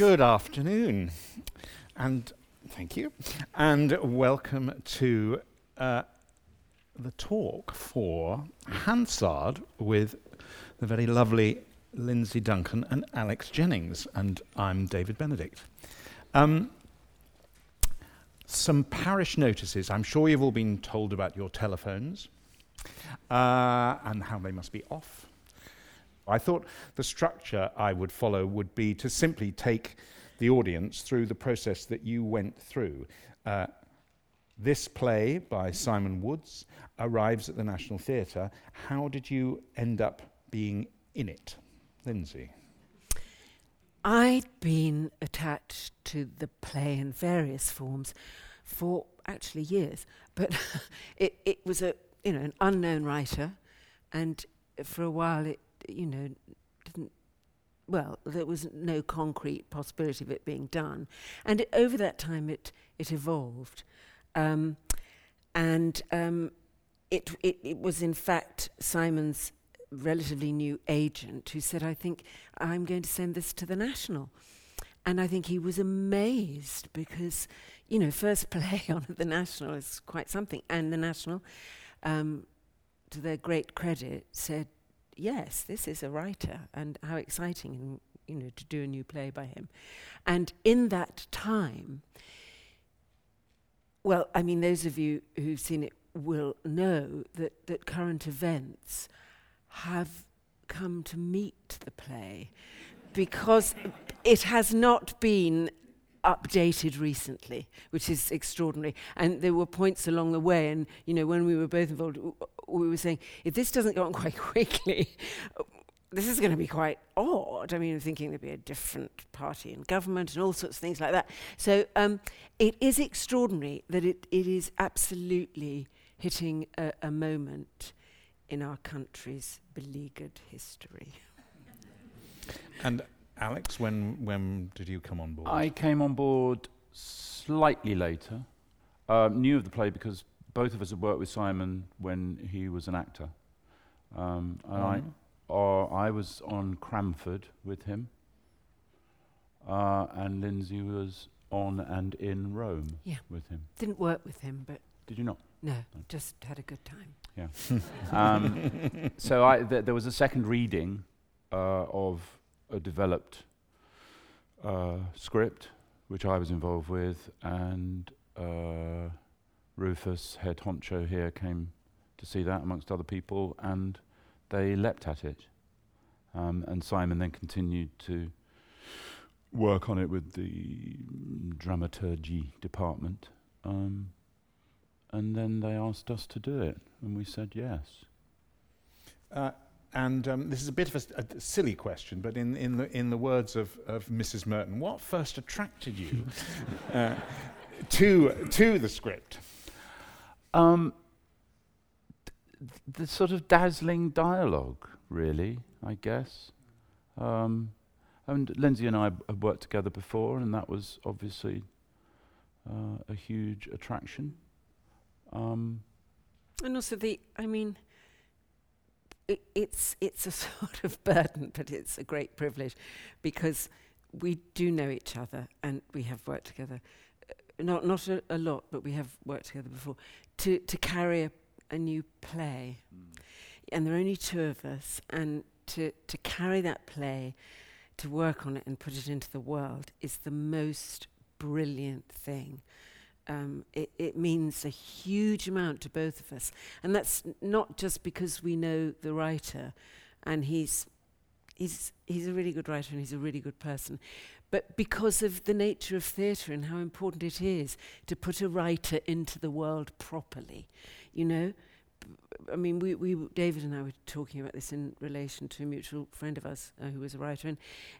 Good afternoon, and thank you, and welcome to uh, the talk for Hansard with the very lovely Lindsay Duncan and Alex Jennings, and I'm David Benedict. Um, some parish notices. I'm sure you've all been told about your telephones uh, and how they must be off. I thought the structure I would follow would be to simply take the audience through the process that you went through. Uh, this play by Simon Woods arrives at the National Theatre. How did you end up being in it, Lindsay? I'd been attached to the play in various forms for actually years, but it, it was a you know an unknown writer, and for a while it you know didn't well there was no concrete possibility of it being done, and it, over that time it it evolved, um, and um, it, it it was in fact Simon's relatively new agent who said, I think I'm going to send this to the National. And I think he was amazed because, you know, first play on the National is quite something. And the National, um, to their great credit, said, yes, this is a writer, and how exciting, and, you know, to do a new play by him. And in that time, well, I mean, those of you who've seen it will know that, that current events have come to meet the play because it has not been updated recently, which is extraordinary. And there were points along the way, and you know, when we were both involved, we were saying, if this doesn't go on quite quickly, this is going to be quite odd. I mean, I'm thinking there'd be a different party in government and all sorts of things like that. So um, it is extraordinary that it, it is absolutely hitting a, a moment in our country's beleaguered history. And Alex, when when did you come on board? I came on board slightly later. Uh, knew of the play because both of us had worked with Simon when he was an actor. Um, and I, uh, I was on Cranford with him, uh, and Lindsay was on and in Rome Yeah. with him. Didn't work with him, but Did you not? no, just had a good time. Yeah. um, so I, th- there was a second reading uh, of a developed uh, script, which I was involved with, and uh, Rufus, head honcho here, came to see that amongst other people, and they leapt at it. Um, and Simon then continued to work on it with the dramaturgy department. Um, and then they asked us to do it, and we said yes. Uh, and um, this is a bit of a silly question, but in, in, the, in the words of, of Mrs. Merton, what first attracted you uh, to, to the script? Um, th- the sort of dazzling dialogue, really, I guess. Um, and Lindsay and I had worked together before, and that was obviously uh, a huge attraction. Um, And also the, I mean, it, it's it's a sort of burden, but it's a great privilege because we do know each other and we have worked together. Not not a, a lot, but we have worked together before. To to carry a, a new play, and there are only two of us, and to to carry that play, to work on it and put it into the world is the most brilliant thing. Um, it, it means a huge amount to both of us, and that's n- not just because we know the writer, and he's he's he's a really good writer and he's a really good person, but because of the nature of theatre and how important it is to put a writer into the world properly, you know. I mean, we, we David and I were talking about this in relation to a mutual friend of us uh, who was a writer, and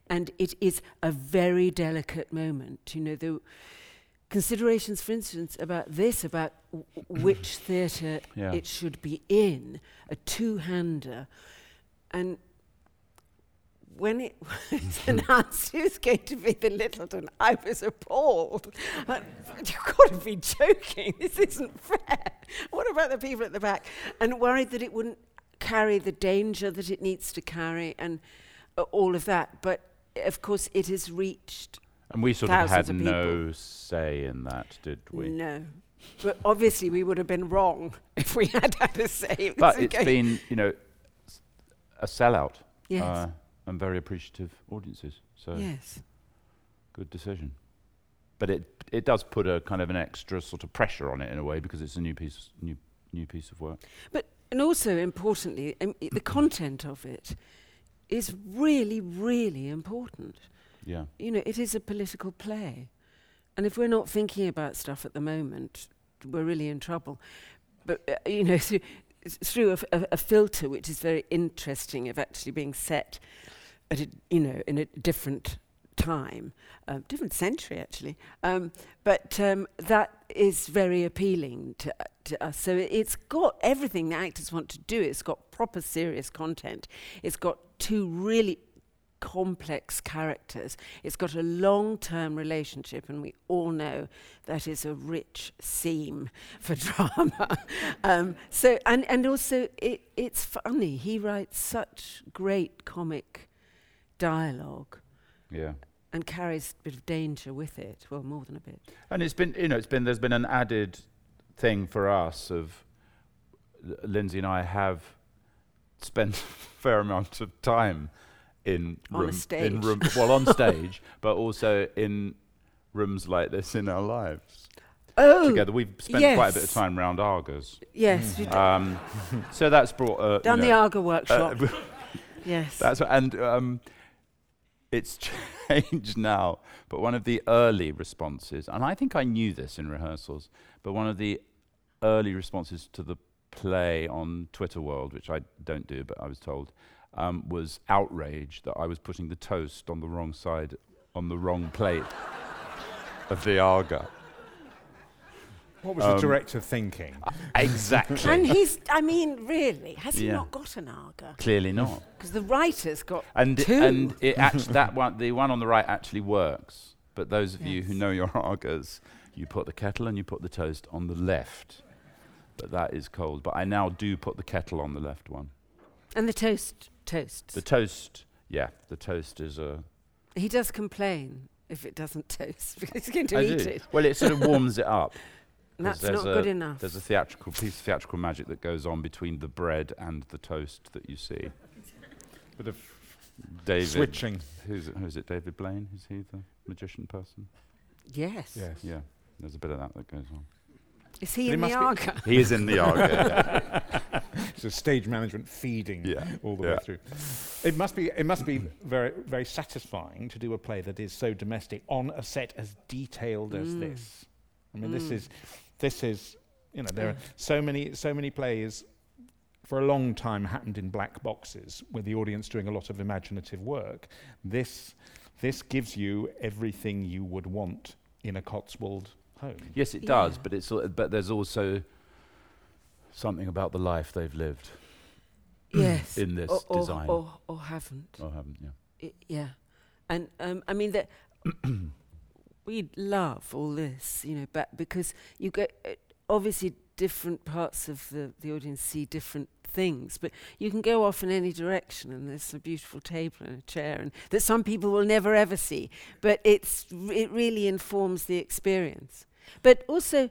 and it is a very delicate moment. You know, the considerations, for instance, about this, about which theatre yeah. it should be in, a two-hander, and when it was announced was going to be the Lyttelton, I was appalled. I- You've got to be joking. This isn't fair. What about the people at the back? And worried that it wouldn't carry the danger that it needs to carry and uh, all of that. But of course, it has reached And we sort of had of no say in that, did we? No. But obviously, we would have been wrong if we had had a say. It But it's okay. been, you know, a sellout. Yes. Uh, and very appreciative audiences. So yes. good decision. But it it does put a kind of an extra sort of pressure on it in a way because it's a new piece new new piece of work. But and also, importantly, um, the content of it is really, really important. Yeah. You know, it is a political play. And if we're not thinking about stuff at the moment, we're really in trouble. But, uh, you know, through, through a, f- a- a filter which is very interesting of actually being set at a, you know, in a different time, uh, different century actually. Um, but um, that is very appealing to, to us. So it's got everything the actors want to do. It's got proper serious content. It's got two really complex characters. It's got a long term relationship, and we all know that is a rich seam for drama. um, so, and, and also, it, it's funny. He writes such great comic dialogue Yeah. and carries a bit of danger with it. Well, more than a bit. And it's been, you know, it's been, there's been an added thing for us of L- Lindsay and I have spent a fair amount of time in On room, stage. in room, well, on stage, but also in rooms like this in our lives Oh, together. We've spent quite a bit of time round Agas. yes. you Um, so that's brought, uh, you Done the know, Aga workshop. uh, yes. That's what, and um, it's changed now. But one of the early responses, and I think I knew this in rehearsals, but one of the early responses to the play on Twitter World, which I don't do, but I was told, um, was outrage that I was putting the toast on the wrong side, on the wrong plate of the Aga. What was Um, the director thinking? Exactly. and he's, I mean, really, has he not got an Aga? Clearly not. Because the writer's got And two. and it act- that one, the one on the right actually works. But those of you who know your Agas, you put the kettle and you put the toast on the left. But that is cold. But I now do put the kettle on the left one. and the toast toasts. The toast, yeah, the toast is a. he does complain if it doesn't toast because he's going to I eat do. it. Well, it sort of warms it up. And that's there's not a- good enough. There's a theatrical piece of theatrical magic that goes on between the bread and the toast that you see. Bit of David, switching. who's it, who's it? David Blaine? Is he the magician person? yes. Yes. Yeah, there's a bit of that that goes on. Is he But it in the must Aga? He is in the Aga. So stage management feeding Yeah. all the Yeah. way through. It must be it must be very very satisfying to do a play that is so domestic on a set as detailed as Mm. this. I mean, this Mm. is this is you know there Yeah. are so many so many plays for a long time happened in black boxes with the audience doing a lot of imaginative work. This this gives you everything you would want in a Cotswold home. Yes, it does, but it's al- but there's also something about the life they've lived yes. in this or, or, design. Or, or haven't. or haven't, yeah. I- yeah. And um, I mean that we love all this, you know, but because you get uh, obviously different parts of the, the audience see different things, but you can go off in any direction, and there's a beautiful table and a chair, and that some people will never ever see. But it's it really informs the experience. But also,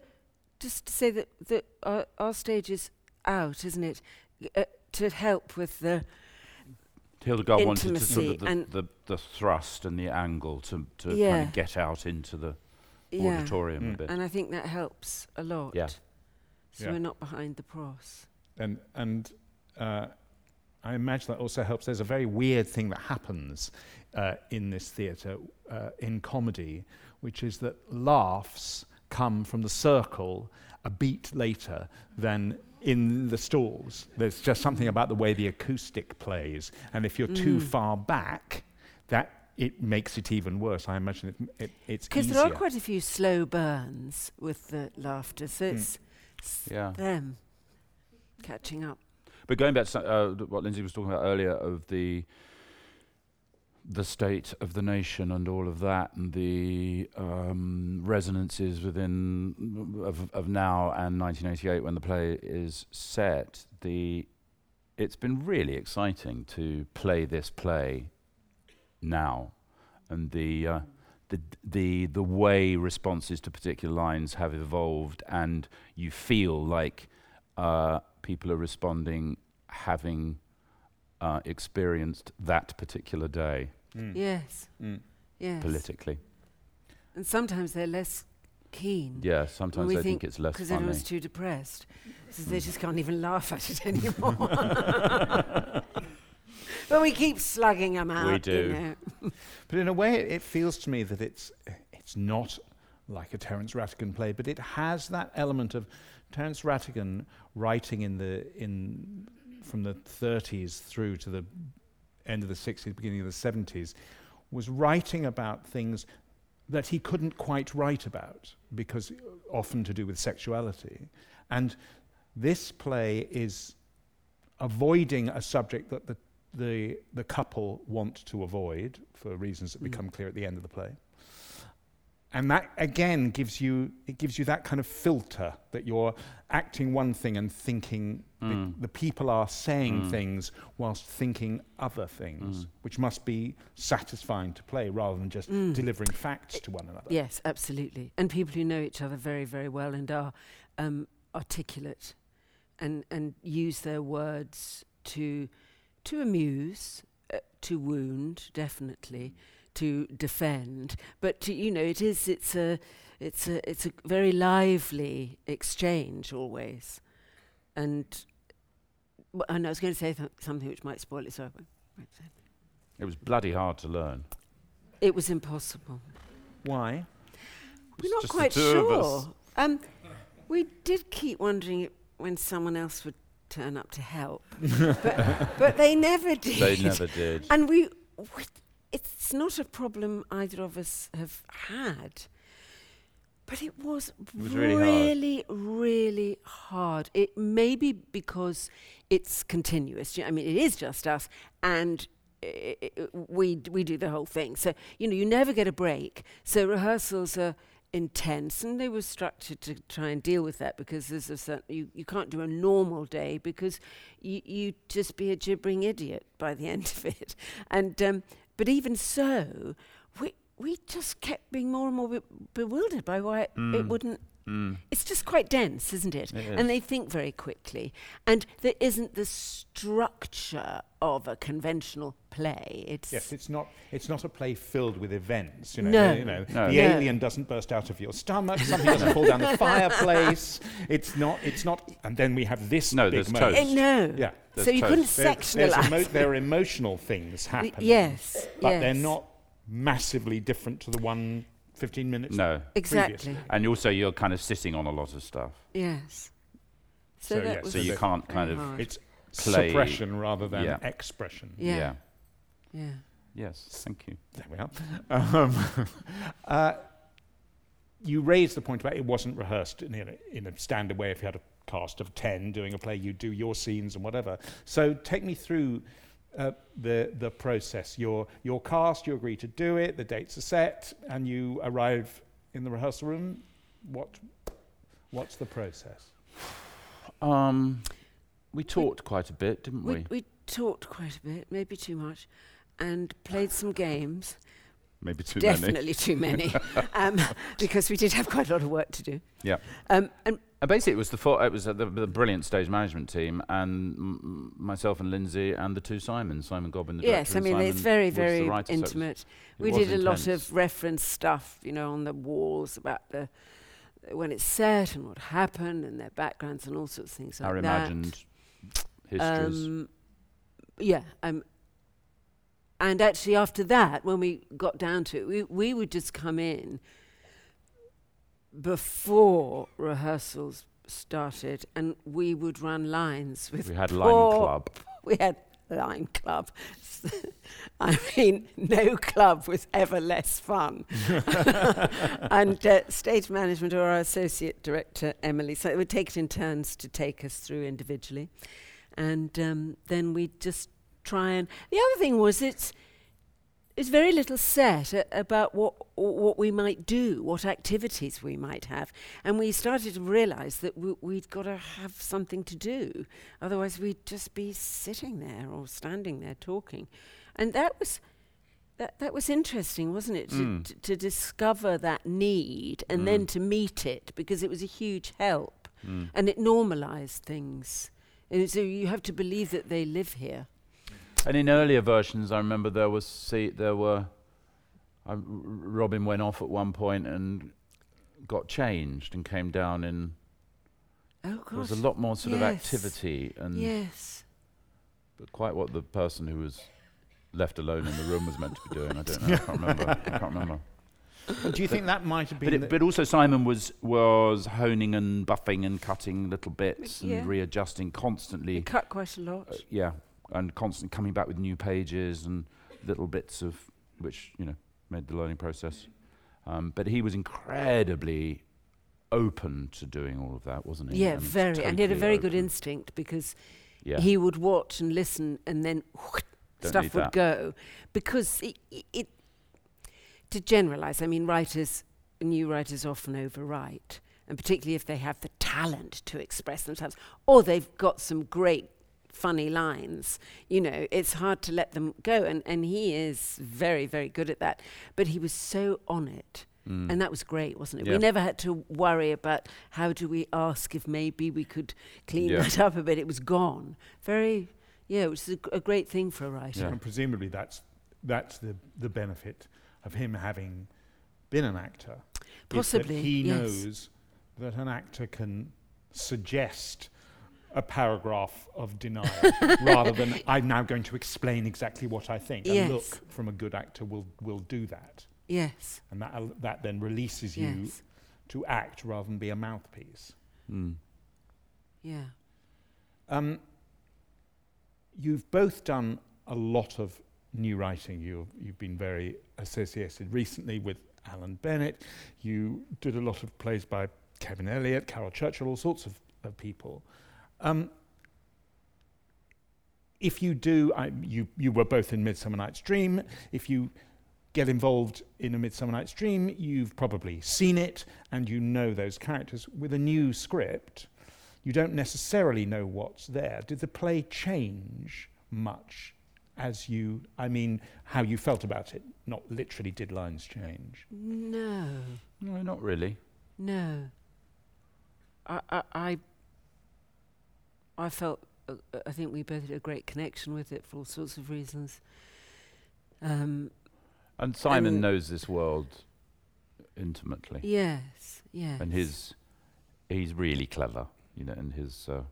just to say that that our, our stage is out, isn't it? Uh, to help with the Hildegard wanted to sort of the, and- the, the thrust and the angle to, to kind of get out into the yeah. auditorium a Mm. bit. And I think that helps a lot. Yeah. So Yeah. we're not behind the pros. and and uh, I imagine that also helps. There's a very weird thing that happens uh, in this theatre uh, in comedy, which is that laughs come from the circle a beat later than in the stalls. There's just something about the way the acoustic plays, and if you're too Mm. far back, that it makes it even worse. I imagine it, it, it's Because there are quite a few slow burns with the laughter, so Mm. it's, it's Yeah. them catching up. But going back to uh, what Lindsay was talking about earlier of the the state of the nation and all of that, and the um, resonances within of, of now and 1988 when the play is set, the it's been really exciting to play this play now, and the uh, the the the way responses to particular lines have evolved, and you feel like uh, people are responding having uh, experienced that particular day Mm. Yes. Mm. Yes. politically. And sometimes they're less keen. Yeah, sometimes they think, think it's less Because funny. everyone's too depressed. So they Mm. just can't even laugh at it anymore. but we keep slugging them out. We do. You know. But in a way, it, it feels to me that it's it's not like a Terence Rattigan play, but it has that element of Terence Rattigan writing in the in from the 30s through to the end of the 60s, beginning of the 70s, was writing about things that he couldn't quite write about because often to do with sexuality, and this play is avoiding a subject that the the the couple want to avoid for reasons that Mm. become clear at the end of the play. And that again gives you it gives you that kind of filter that you're acting one thing and thinking Mm. the, the people are saying Mm. things whilst thinking other things, Mm. which must be satisfying to play rather than just Mm. delivering facts to one another. Yes, absolutely. And people who know each other very, very well and are um, articulate and, and use their words to, to amuse, uh, to wound, definitely, to defend. But you know, it is it's a it's a it's a very lively exchange always. And and I was going to say th- something which might spoil it, so I won't- won't say. It was bloody hard to learn. It was impossible. Why? We're not quite two of us. sure. Um, we did keep wondering when someone else would turn up to help, but, but they never did. They never did. And we, we, it's not a problem either of us have had, but it was, It was really hard. really, really hard. It may be because it's continuous. I mean, it is just us, and i i we d- we do the whole thing. So you know, you never get a break. So rehearsals are intense, and they were structured to try and deal with that because there's a certain you, you can't do a normal day because you you just be a gibbering idiot by the end of it. And um, but even so, we we just kept being more and more be- bewildered by why it, it Mm. wouldn't. Mm. It's just quite dense, isn't it? It is. And they think very quickly, and there isn't the structure of a conventional play. It's Yes, it's not. It's not a play filled with events. You know, No. you know, No. the No. alien doesn't burst out of your stomach. Something doesn't fall down the fireplace. It's not. It's not. And then we have this No, big there's moment. toast. Eh, no. Yeah. There's so you toast. couldn't There- there's sectionalize. emo- there are emotional things Y- happening. yes, but yes. they're not massively different to the one 15 minutes. No. exactly. And also, you're kind of sitting on a lot of stuff. Yes. So, So, that yeah, So So you can't very kind of. hard. It's Play- suppression rather than Yeah. expression. yeah. yeah. yeah. Yes. Thank you. There we are. Um, uh, you raised the point about it wasn't rehearsed in, a- in a standard way. If you had a cast of 10 doing a play, you'd do your scenes and whatever. So take me through uh, the, the process. Your, your cast, you agree to do it, the dates are set, and you arrive in the rehearsal room. What, what's the process? Um, we talked quite a bit, didn't we? We, we talked quite a bit, maybe too much, and played some games. Maybe too many. Definitely too many, um, because we did have quite a lot of work to do. Yeah. Um, and And basically, it was the four, it was uh, the, the brilliant stage management team, and m- myself and Lindsay, and the two Simons, Simon Godwin, the yes, director, I mean Simon it's very, very writer, so it was- intimate. it we did a lot of reference stuff, you know, on the walls about the when it's set and what happened and their backgrounds and all sorts of things like our that. imagined histories. Um, yeah, um, and actually after that, when we got down to it, we we would just come in before rehearsals started, and we would run lines with we had Line Club. we had line club. I mean, no club was ever less fun. and uh, stage management or our associate director Emily, so it would take it in turns to take us through individually, and um, then we'd just try and. The other thing was it's. It's very little set a- about what what we might do, what activities we might have, and we started to realise that we, we'd got to have something to do, otherwise we'd just be sitting there or standing there talking, and that was That, that was interesting, wasn't it? To, Mm. to, to discover that need and then to meet it because it was a huge help Mm. and it normalized things. And so you have to believe that they live here. And in earlier versions, I remember there was see there were. Um, Robin went off at one point and got changed and came down in. Oh, There was a lot more sort of activity and Yes. but quite what the person who was left alone in the room was meant to be doing. I don't know. I can't remember. I can't remember. Do you think that might have But, been? it, but also Simon was was honing and buffing and cutting little bits Yeah. and readjusting constantly. You cut quite a lot. Uh, yeah, and constantly coming back with new pages and little bits of which you know made the learning process. Um, but he was incredibly open to doing all of that, wasn't he? yeah, And very. and he had a totally very good instinct because Yeah, he would watch and listen and then stuff would that. go because it, it to generalize i mean writers new writers often overwrite and particularly if they have the talent to express themselves or they've got some great funny lines you know it's hard to let them go and and he is very very good at that but he was so on it Mm. and that was great, wasn't it? Yeah. We never had to worry about how do we ask if maybe we could clean Yeah. that up a bit. It was gone. Very, yeah, which is a great thing for a writer. Yeah. And presumably that's that's the the benefit of him having been an actor. is that Possibly, he yes. knows that an actor can suggest a paragraph of denial rather than I'm now going to explain exactly what I think. Yes. A look from a good actor will will do that, Yes, and that al- that then releases you yes, to act rather than be a mouthpiece. Mm. yeah. Um, you've both done a lot of new writing. You've, you've been very associated recently with Alan Bennett. You did a lot of plays by Kevin Elyot, Caryl Churchill, all sorts of, of people. Um, if you do, I, you, you were both in Midsummer Night's Dream. If you get involved in a Midsummer Night's Dream, you've probably seen it and you know those characters. With a new script, you don't necessarily know what's there. Did the play change much as you, I mean, how you felt about it? Not literally, did lines change? No, No, not really. no. I, I, I, I felt. Uh, uh, I think we both had a great connection with it for all sorts of reasons. Um, And Simon And- knows this world intimately, yes, yes. and his he's really clever, you know, and his uh,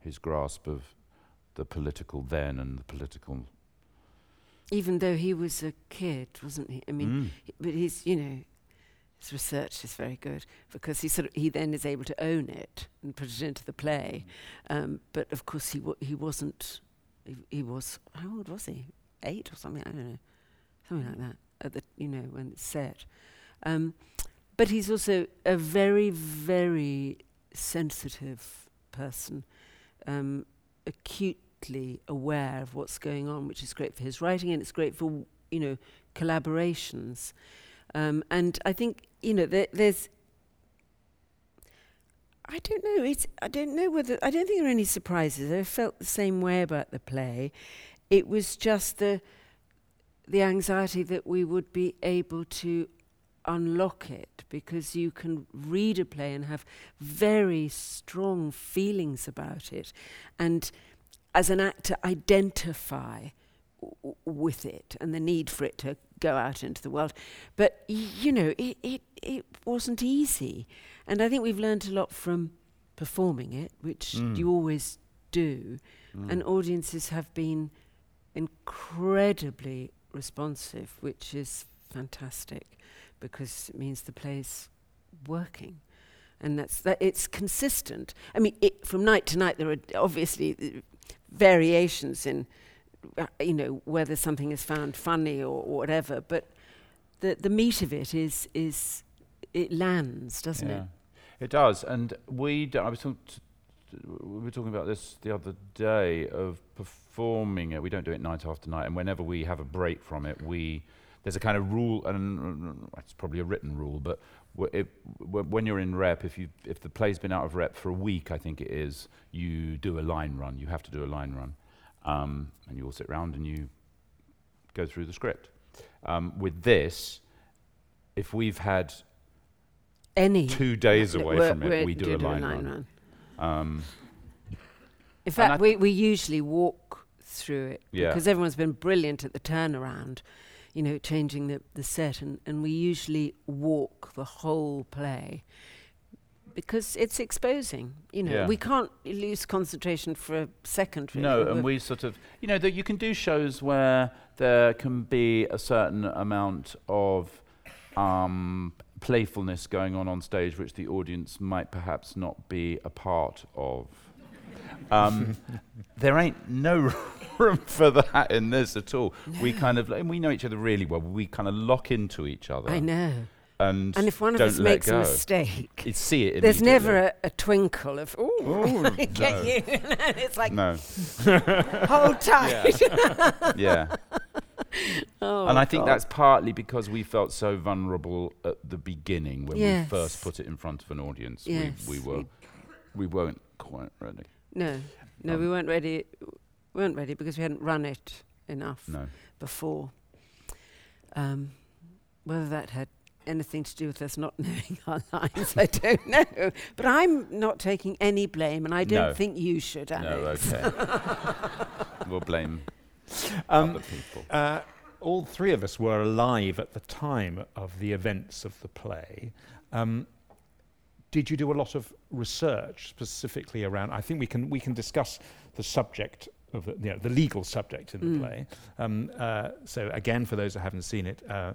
his grasp of the political then and the political. Even though he was a kid, wasn't he? I mean, Mm. But he's you know his research is very good because he sort of he then is able to own it and put it into the play. Um, but of course he he wasn't he, he was how old was he? Eight or something? I don't know. Something like that at the you know when it's set. Um, but he's also a very very sensitive person um, acutely aware of what's going on which is great for his writing and it's great for you know collaborations um, and I think you know there, there's. I don't know. It's. I don't know whether. I don't think there are any surprises. I felt the same way about the play. It was just the, the anxiety that we would be able to unlock it because you can read a play and have very strong feelings about it, and as an actor identify with it and the need for it to go out into the world. But you know, it, it it wasn't easy, and I think we've learned a lot from performing it, which Mm. you always do, Mm. and audiences have been incredibly responsive, which is fantastic because it means the play's working. And that's that. It's consistent. I mean, it, from night to night, there are obviously uh, variations in, you know, whether something is found funny or, or whatever. But the the meat of it is is it lands, doesn't yeah. it? It does, and we. D- I was talking. T- we were talking about this the other day of performing it. We don't do it night after night, and whenever we have a break from it, we there's a kind of rule, and uh, it's probably a written rule, but it, wh- when you're in rep, if you if the play's been out of rep for a week, I think it is, you do a line run. You have to do a line run, um, and you all sit round and you go through the script. Um, with this, if we've had Any. two days away we're- from it, we do a doing line run. run. Um, In fact, we, we usually walk through it Yeah. because everyone's been brilliant at the turnaround, you know, changing the, the set, and, and we usually walk the whole play because it's exposing. You know, Yeah. we can't lose concentration for a second. Really. No, We're- and we sort of, you know, that you can do shows where there can be a certain amount of um, playfulness going on on stage, which the audience might perhaps not be a part of. Um, there ain't no room for that in this at all. We kind of, and we know each other really well. We kind of lock into each other, I know. And, And if one of us makes a mistake, you see it. there's never a, a twinkle of, oh, get you. it's like, no, hold tight. yeah. Oh, and I think that's partly because we felt so vulnerable at the beginning when Yes. we first put it in front of an audience. Yes, we, we were, we- we weren't quite ready. No, no, Um, we weren't ready. We weren't ready because we hadn't run it enough No. before. Um, whether that had anything to do with us not knowing our lines, I don't know. But I'm not taking any blame, and I don't No. think you should, Alex. No, okay. we'll blame Um, other people. Uh, all three of us were alive at the time of the events of the play. Um, did you do a lot of research specifically around? I think we can we can discuss the subject of the, you know, the legal subject in the Mm. play. Um, uh, so again, for those that haven't seen it, uh,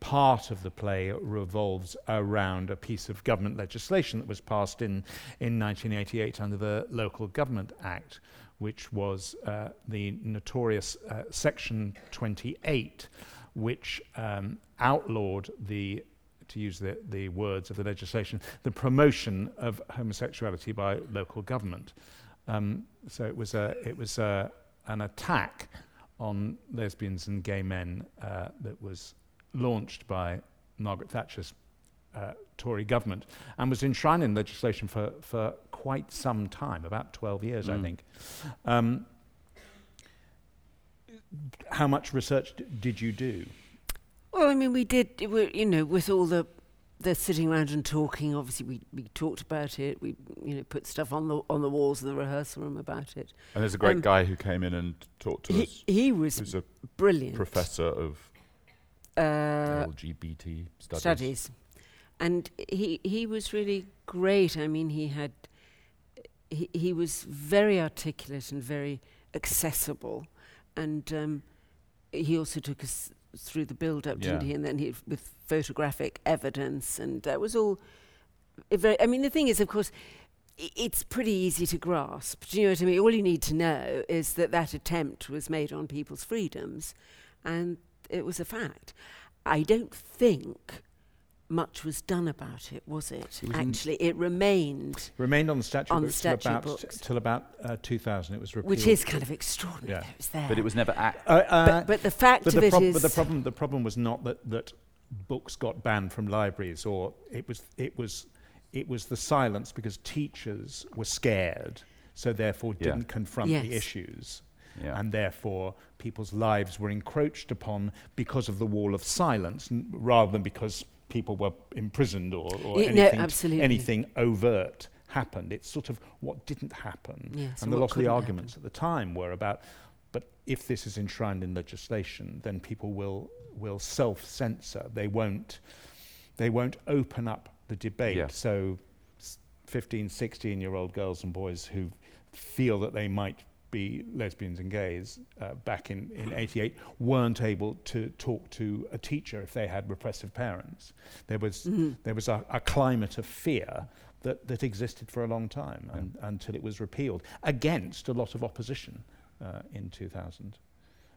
part of the play revolves around a piece of government legislation that was passed in in 1988 under the Local Government Act, which was uh, the notorious uh, Section 28, which um, outlawed the, to use the, the words of the legislation, the promotion of homosexuality by local government. Um, so it was, a, it was a, an attack on lesbians and gay men uh, that was launched by Margaret Thatcher's uh, Tory government and was enshrined in legislation for, for quite some time, about 12 years, I Mm. think. Um, how much research d- did you do? Well, I mean, we did, it you know, with all the the sitting around and talking. Obviously, we, we talked about it. We, you know, put stuff on the on the walls of the rehearsal room about it. And there's a great um, guy who came in and talked to He, us, he was who's a brilliant. professor of Uh, LGBT studies. studies. And he he was really great. I mean, he had he he was very articulate and very accessible, and um, he also took us through the build up, didn't he? And then he with photographic evidence, and that was all. Very, I mean, the thing is, of course. i- It's pretty easy to grasp. Do you know what I mean? All you need to know is that that attempt was made on people's freedoms, and it was a fact. I don't think much was done about it, was it? It was Actually, it remained, Remained on the statute On the books till statute about, books. till about uh, 2000. It was repealed. which is kind of extraordinary. Yeah. that it was there. But it was never act. Uh, uh, but, but the fact but of the, prob- is, but the problem the problem was not that that books got banned from libraries or it was it was it was the silence because teachers were scared so therefore Yeah. didn't confront the issues Yeah. and therefore people's lives were encroached upon because of the wall of silence n- rather than because people were imprisoned or, or Yeah, no, anything, absolutely. anything overt happened it's sort of what didn't happen Yes, and what a lot of the couldn't arguments at the time were about but if this is enshrined in legislation, then people will will self-censor. They won't they won't open up the debate. Yeah. So 15, 16 year old girls and boys who feel that they might be lesbians and gays uh, back in, in 88 weren't able to talk to a teacher if they had repressive parents. There was, Mhm. there was a, a climate of fear that, that existed for a long time Yeah. and, until it was repealed against a lot of opposition uh, in 2000.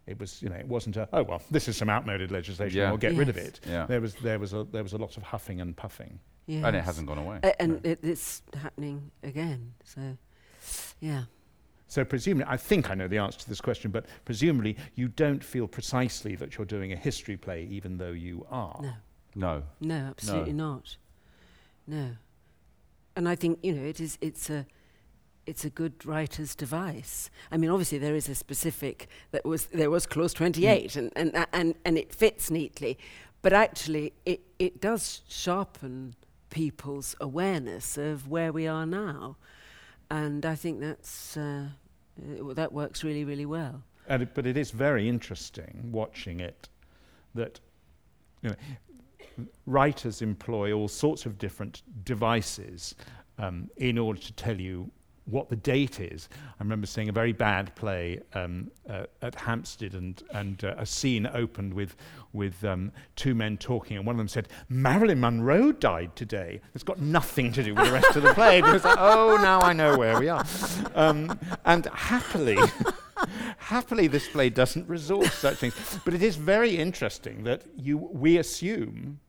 It was, you know, it wasn't a, oh, well, this is some outmoded legislation, Yeah. we'll get rid of it. Yeah. There was, there, was a, there was a lot of huffing and puffing. yes. And it hasn't gone away. A- and it, it's happening again. So, yeah. So presumably, I think I know the answer to this question, but presumably you don't feel precisely that you're doing a history play, even though you are. No. No. No, absolutely not. No. And I think, you know, it is it's a it's a good writer's device. I mean, obviously there is a specific that was there was clause 28, mm. and, and a- and and it fits neatly, but actually it it does sharpen people's awareness of where we are now, and I think that's uh, that works really really well. It, but it is very interesting watching it that you know, writers employ all sorts of different devices um, in order to tell you what the date is. I remember seeing a very bad play um, uh, at Hampstead, and, and uh, a scene opened with, with um, two men talking, and one of them said, Marilyn Monroe died today. It's got nothing to do with the rest of the play. Because, oh, now I know where we are. Um, and happily, happily, this play doesn't resort to such things. But it is very interesting that you, we assume,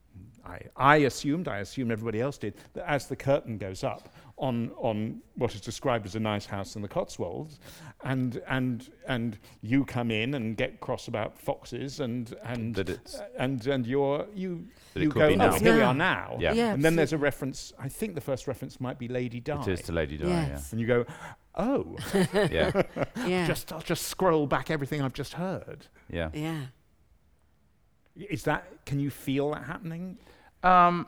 I, assumed, I assume everybody else did, that as the curtain goes up, on, on what is described as a nice house in the Cotswolds, and, and, and you come in and get cross about foxes, and, and, That it's- and, and you're, you, That it you could go, be oh, now. here we are now. Yeah. Yeah, And then there's a reference, I think the first reference might be Lady Di. It is to Lady Di, Yes. and you go, oh, yeah. yeah. Yeah, just, I'll just scroll back everything I've just heard. Yeah. yeah. Is that, can you feel that happening? Um,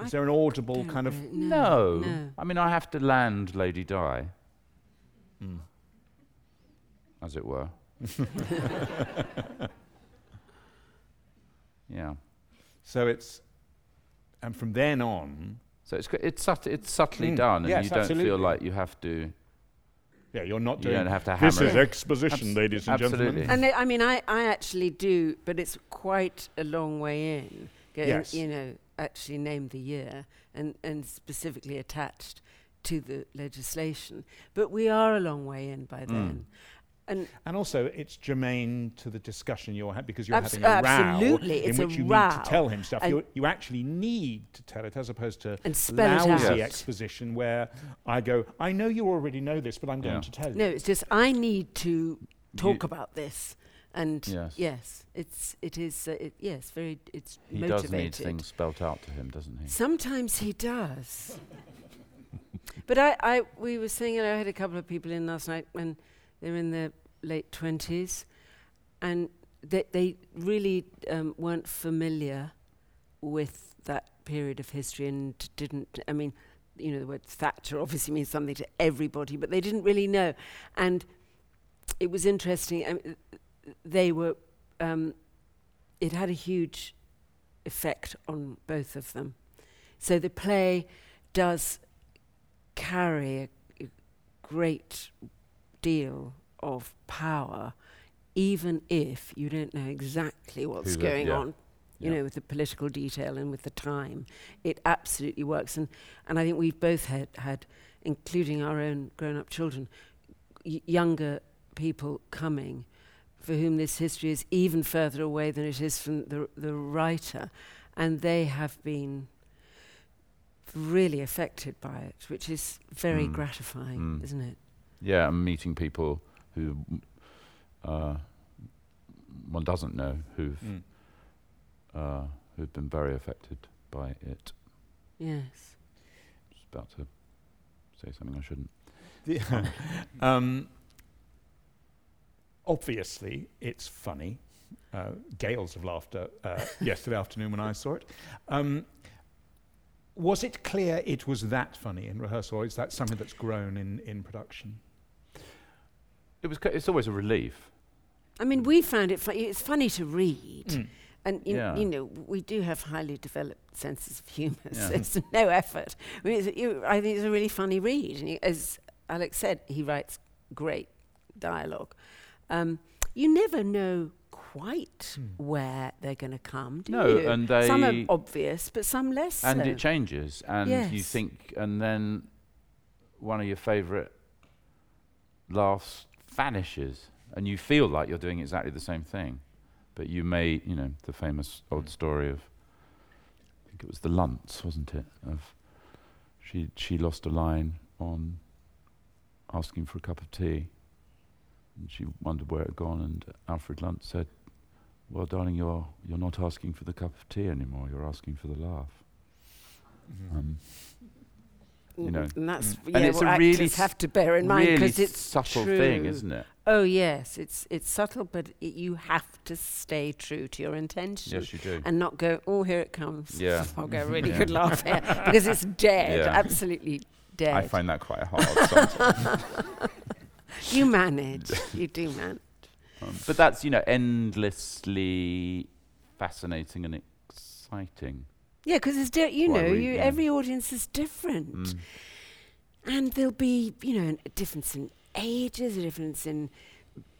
Is I there an audible kind of, really- no. no. I mean, I have to land Lady Di, Mm. as it were. yeah. so it's, and from then on, So it's c- it's sut- it's subtly Mm, done, and yes, you don't absolutely. feel like you have to. yeah, you're not You doing, don't have to hammer this is it. exposition, Abs- ladies and absolutely. gentlemen. And I I mean, I, I actually do, but it's quite a long way in. Going, Yes. You know, actually named the year and, and specifically attached to the legislation. But we are a long way in by Mm. then. And And also, it's germane to the discussion you're having because you're Abs- having a row absolutely, in it's which you row. need to tell him stuff. And- You you actually need to tell it as opposed to and spell lousy out. Exposition where I go, I know you already know this, but I'm Yeah. going to tell you. No, it's just I need to talk You- about this. And Yes. yes, it's it is uh, it, yes very it's He motivated. does need things spelt out to him, doesn't he? Sometimes he does. but I, I, we were saying, and I had a couple of people in last night when they're in their late twenties, and they, they really um, weren't familiar with that period of history and didn't. I mean, you know, the word Thatcher obviously means something to everybody, but they didn't really know, and it was interesting. I mean, they were. Um, it had a huge effect on both of them. So the play does carry a, a great deal of power, even if you don't know exactly what's Who the- going yeah. on. You know, with the political detail and with the time, it absolutely works. And and I think we've both had had, including our own grown-up children, y- younger people coming, for whom this history is even further away than it is from the the writer, and they have been really affected by it, which is very Mm. gratifying, Mm. isn't it? Yeah, and meeting people who uh, one doesn't know who've Mm. uh, who've been very affected by it. Yes. Just about to say something I shouldn't. Um, obviously, it's funny. Uh, gales of laughter uh, yesterday afternoon when I saw it. Um, was it clear it was that funny in rehearsal, or is that something that's grown in, in production? It was. It's always a relief. I mean, we found it funny. It's funny to read. Mm. And you, Yeah. you know, we do have highly developed senses of humour, so it's no effort. I mean, it's, you, I think it's a really funny read. And you, as Alex said, he writes great dialogue. Um, you never know quite Hmm. where they're going to come, do No, you? and some are obvious, but some less and so. it changes, and you think, and then one of your favourite laughs vanishes, and you feel like you're doing exactly the same thing, but you may, you know, the famous old story of, I think it was the Lunts, wasn't it? Of she she lost a line on asking for a cup of tea, and she wondered where it had gone, and Alfred Lunt said. Well, darling, you're you're not asking for the cup of tea anymore. You're asking for the laugh. Mm-hmm. Um, you know. and that's Mm. yeah, And it's what a really s- have to bear in mind really because it's subtle true. thing, isn't it? Oh yes, it's it's subtle, but it, you have to stay true to your intention Yes, you do. and not go, oh, here it comes. Yeah. I'll get a really Yeah. good laugh here because it's dead, Yeah. absolutely dead. I find that quite hard sometimes. you manage, you do manage. Um, but that's, you know, endlessly fascinating and exciting. Yeah, because it's di- you Why know, we- you, yeah. every audience is different, Mm. and there'll be you know a difference in ages, a difference in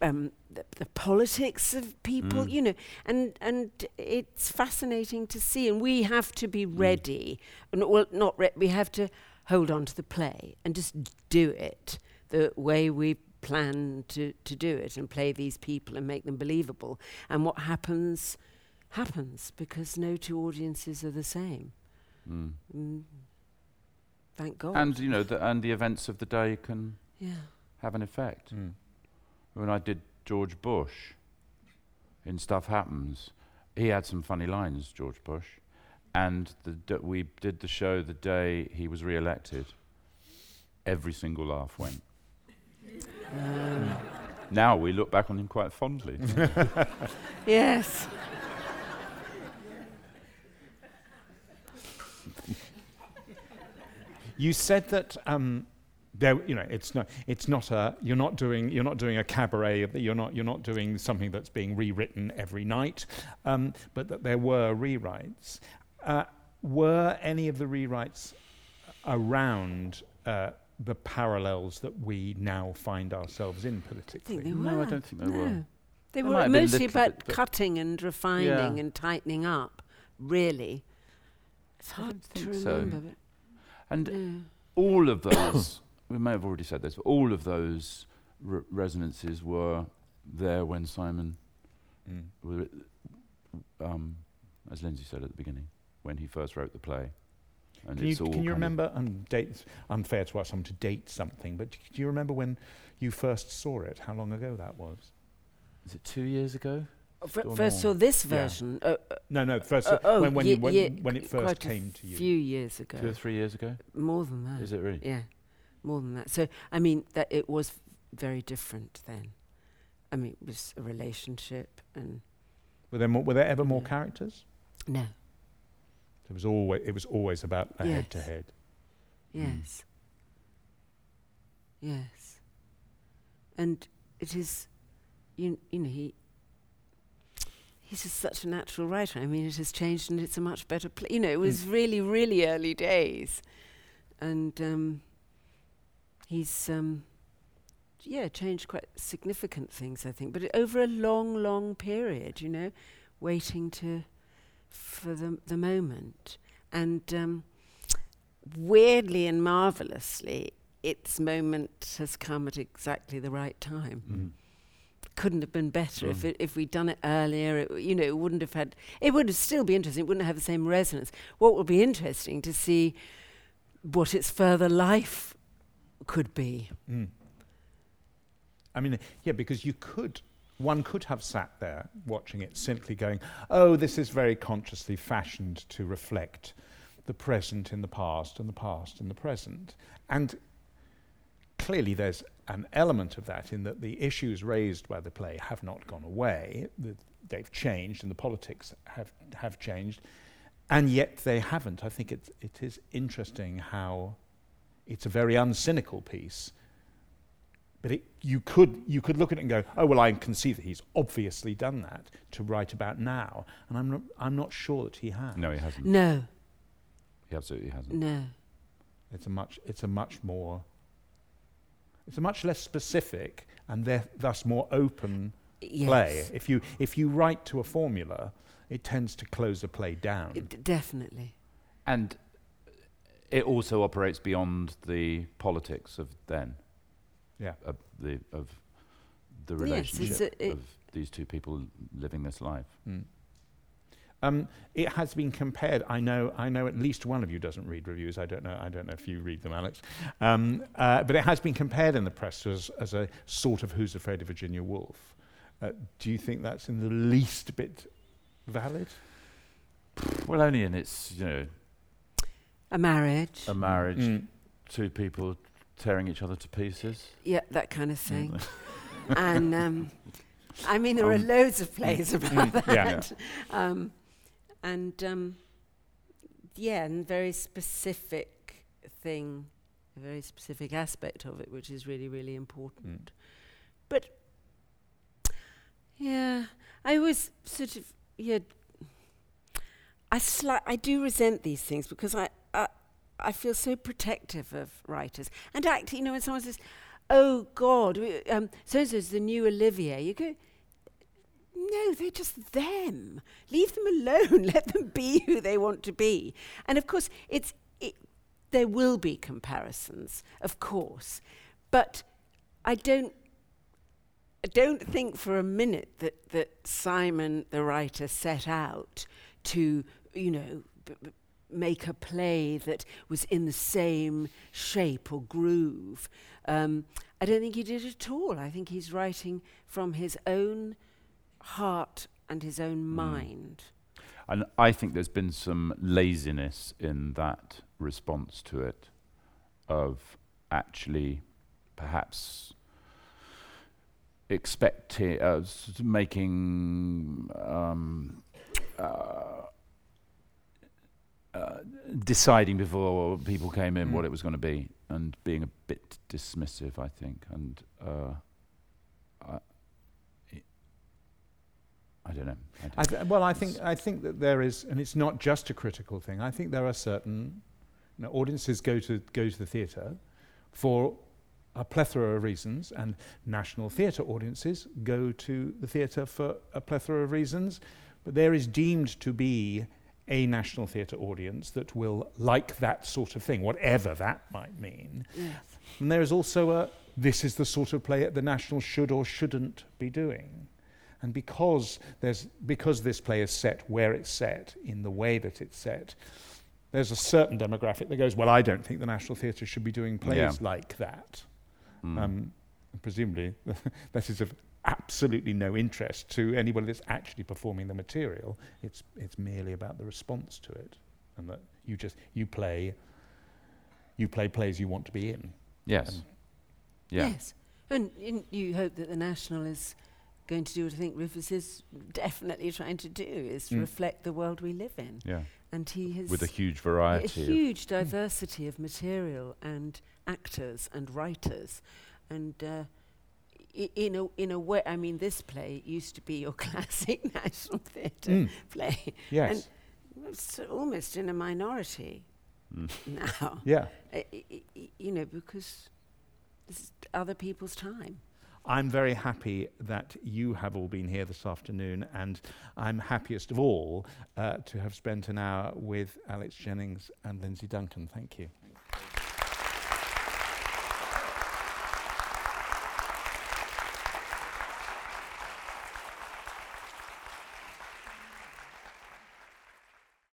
um, the, the politics of people, Mm. you know, and and it's fascinating to see, and we have to be Mm. ready, and well, not re- we have to hold on to the play and just do it the way we plan to to do it and play these people and make them believable, and what happens happens because no two audiences are the same. Mm. Mm. Thank God. And, you know, the, and the events of the day can yeah. have an effect. Mm. When I did George Bush in Stuff Happens, he had some funny lines, George Bush. And the d- we did the show the day he was re-elected. Every single laugh went. Um, Now we look back on him quite fondly. yes. You said that um, there, you know, it's not, it's not a, you're not doing, you're not doing a cabaret. You're not, you're not doing something that's being rewritten every night. Um, but that there were rewrites. Uh, were any of the rewrites around uh, the parallels that we now find ourselves in I politically? think they No, I don't think they no. were. They They were might have been mostly about bit, cutting and refining Yeah. and tightening up, really. It's hard to think so. remember. And no. all of those, we may have already said this, but all of those r- resonances were there when Simon, Mm. w- um, as Lindsay said at the beginning, when he first wrote the play. And Can you, all can you remember, and dates, unfair to ask someone to date something, but do you remember when you first saw it, how long ago that was? Is it two years ago? F- first more. saw this Yeah. version. Uh, uh, No, no, first, uh, oh, when, when, ye- you, when, ye- when it first quite came to you. A few years ago. Two or three years ago? More than that. Is it really? Yeah, more than that. So, I mean, that it was very different then. I mean, it was a relationship, and Were there, more, were there ever more characters? no, It was always, it was always about a head to head. yes, yes, and it is, you you know, he. He's just such a natural writer. I mean, it has changed, and it's a much better play. You know, it was really, really early days, and um, he's um, yeah changed quite significant things, I think. But over a long, long period, you know, waiting to for the the moment, and um, weirdly and marvelously, its moment has come at exactly the right time. Mm. Couldn't have been better if Mm. it, if we'd done it earlier. It, you know, it wouldn't have had. It would still be interesting. It wouldn't have the same resonance. What would be interesting to see what its further life could be. Mm. I mean, yeah, because you could, one could have sat there watching it simply going, oh, this is very consciously fashioned to reflect the present in the past and the past in the present. And clearly there's an element of that in that the issues raised by the play have not gone away. The, they've changed and the politics have, have changed. And yet they haven't. I think it, it is interesting how it's a very uncynical piece. But it, you, could, you could look at it and go, oh, well, I can see that he's obviously done that to write about now. And I'm not, I'm not sure that he has. No, he hasn't. No, He absolutely hasn't. no. It's a much, it's a much more, it's a much less specific and there, thus more open Yes. play. If you, if you write to a formula, it tends to close the play down. D- definitely. And it also operates beyond the politics of then, yeah. of the, of the Yes, relationship it's a- it- of these two people living this life. Mm. Um, it has been compared. I know. I know. At least one of you doesn't read reviews. I don't know. I don't know if you read them, Alex. Um, uh, but it has been compared in the press as, as a sort of Who's Afraid of Virginia Woolf. Uh, do you think that's in the least bit valid? Well, only in its, you know, A marriage. a marriage Mm. two people tearing each other to pieces. Yeah, that kind of thing. and um, I mean, there are loads of plays about that. Yeah. Um, and um, yeah, and very specific thing, a very specific aspect of it, which is really, really important. But yeah, I was sort of yeah. I sli- I do resent these things because I, I feel so protective of writers. And actually, you know, when someone says, "Oh God, um, so and so's the new Olivier," you go, "No, they're just them. Leave them alone. Let them be who they want to be." And of course, it's it, there will be comparisons, of course, but I don't. I don't think for a minute that, that Simon, the writer, set out to, you know, b- b- make a play that was in the same shape or groove. Um, I don't think he did at all. I think he's writing from his own heart and his own mind. And I think there's been some laziness in that response to it, of actually perhaps expecting, uh, making, um, uh, uh, deciding before people came in what Mm. it was going to be, and being a bit dismissive, I think, and. Uh, I, I don't know. I don't I th- well, I think I think that there is, and it's not just a critical thing. I think there are certain you know, audiences go to go to the theatre for a plethora of reasons, and national theatre audiences go to the theatre for a plethora of reasons. But there is deemed to be a national theatre audience that will like that sort of thing, whatever that might mean. Yes. And there is also a this is the sort of play that the National should or shouldn't be doing. And because there's because this play is set where it's set, in the way that it's set, there's a certain demographic that goes, Well, I don't think the National Theatre should be doing plays Yeah. like that. Mm. Um, presumably that is of absolutely no interest to anybody that's actually performing the material. It's it's merely about the response to it. And that you just you play you play plays you want to be in. yes. um, yeah. Yes. And, and you hope that the National is going to do what I think Rufus is definitely trying to do, is Mm. reflect the world we live in. Yeah. And he has With a huge a variety. of- huge diversity of material and actors and writers. And uh, i- in a, in a way, I mean, this play used to be your classic National Theatre Mm, play. yes. It's almost in a minority Mm. now. yeah. I- I- I- you know, because this is other people's time. I'm very happy that you have all been here this afternoon, and I'm happiest of all uh, to have spent an hour with Alex Jennings and Lindsay Duncan. Thank you.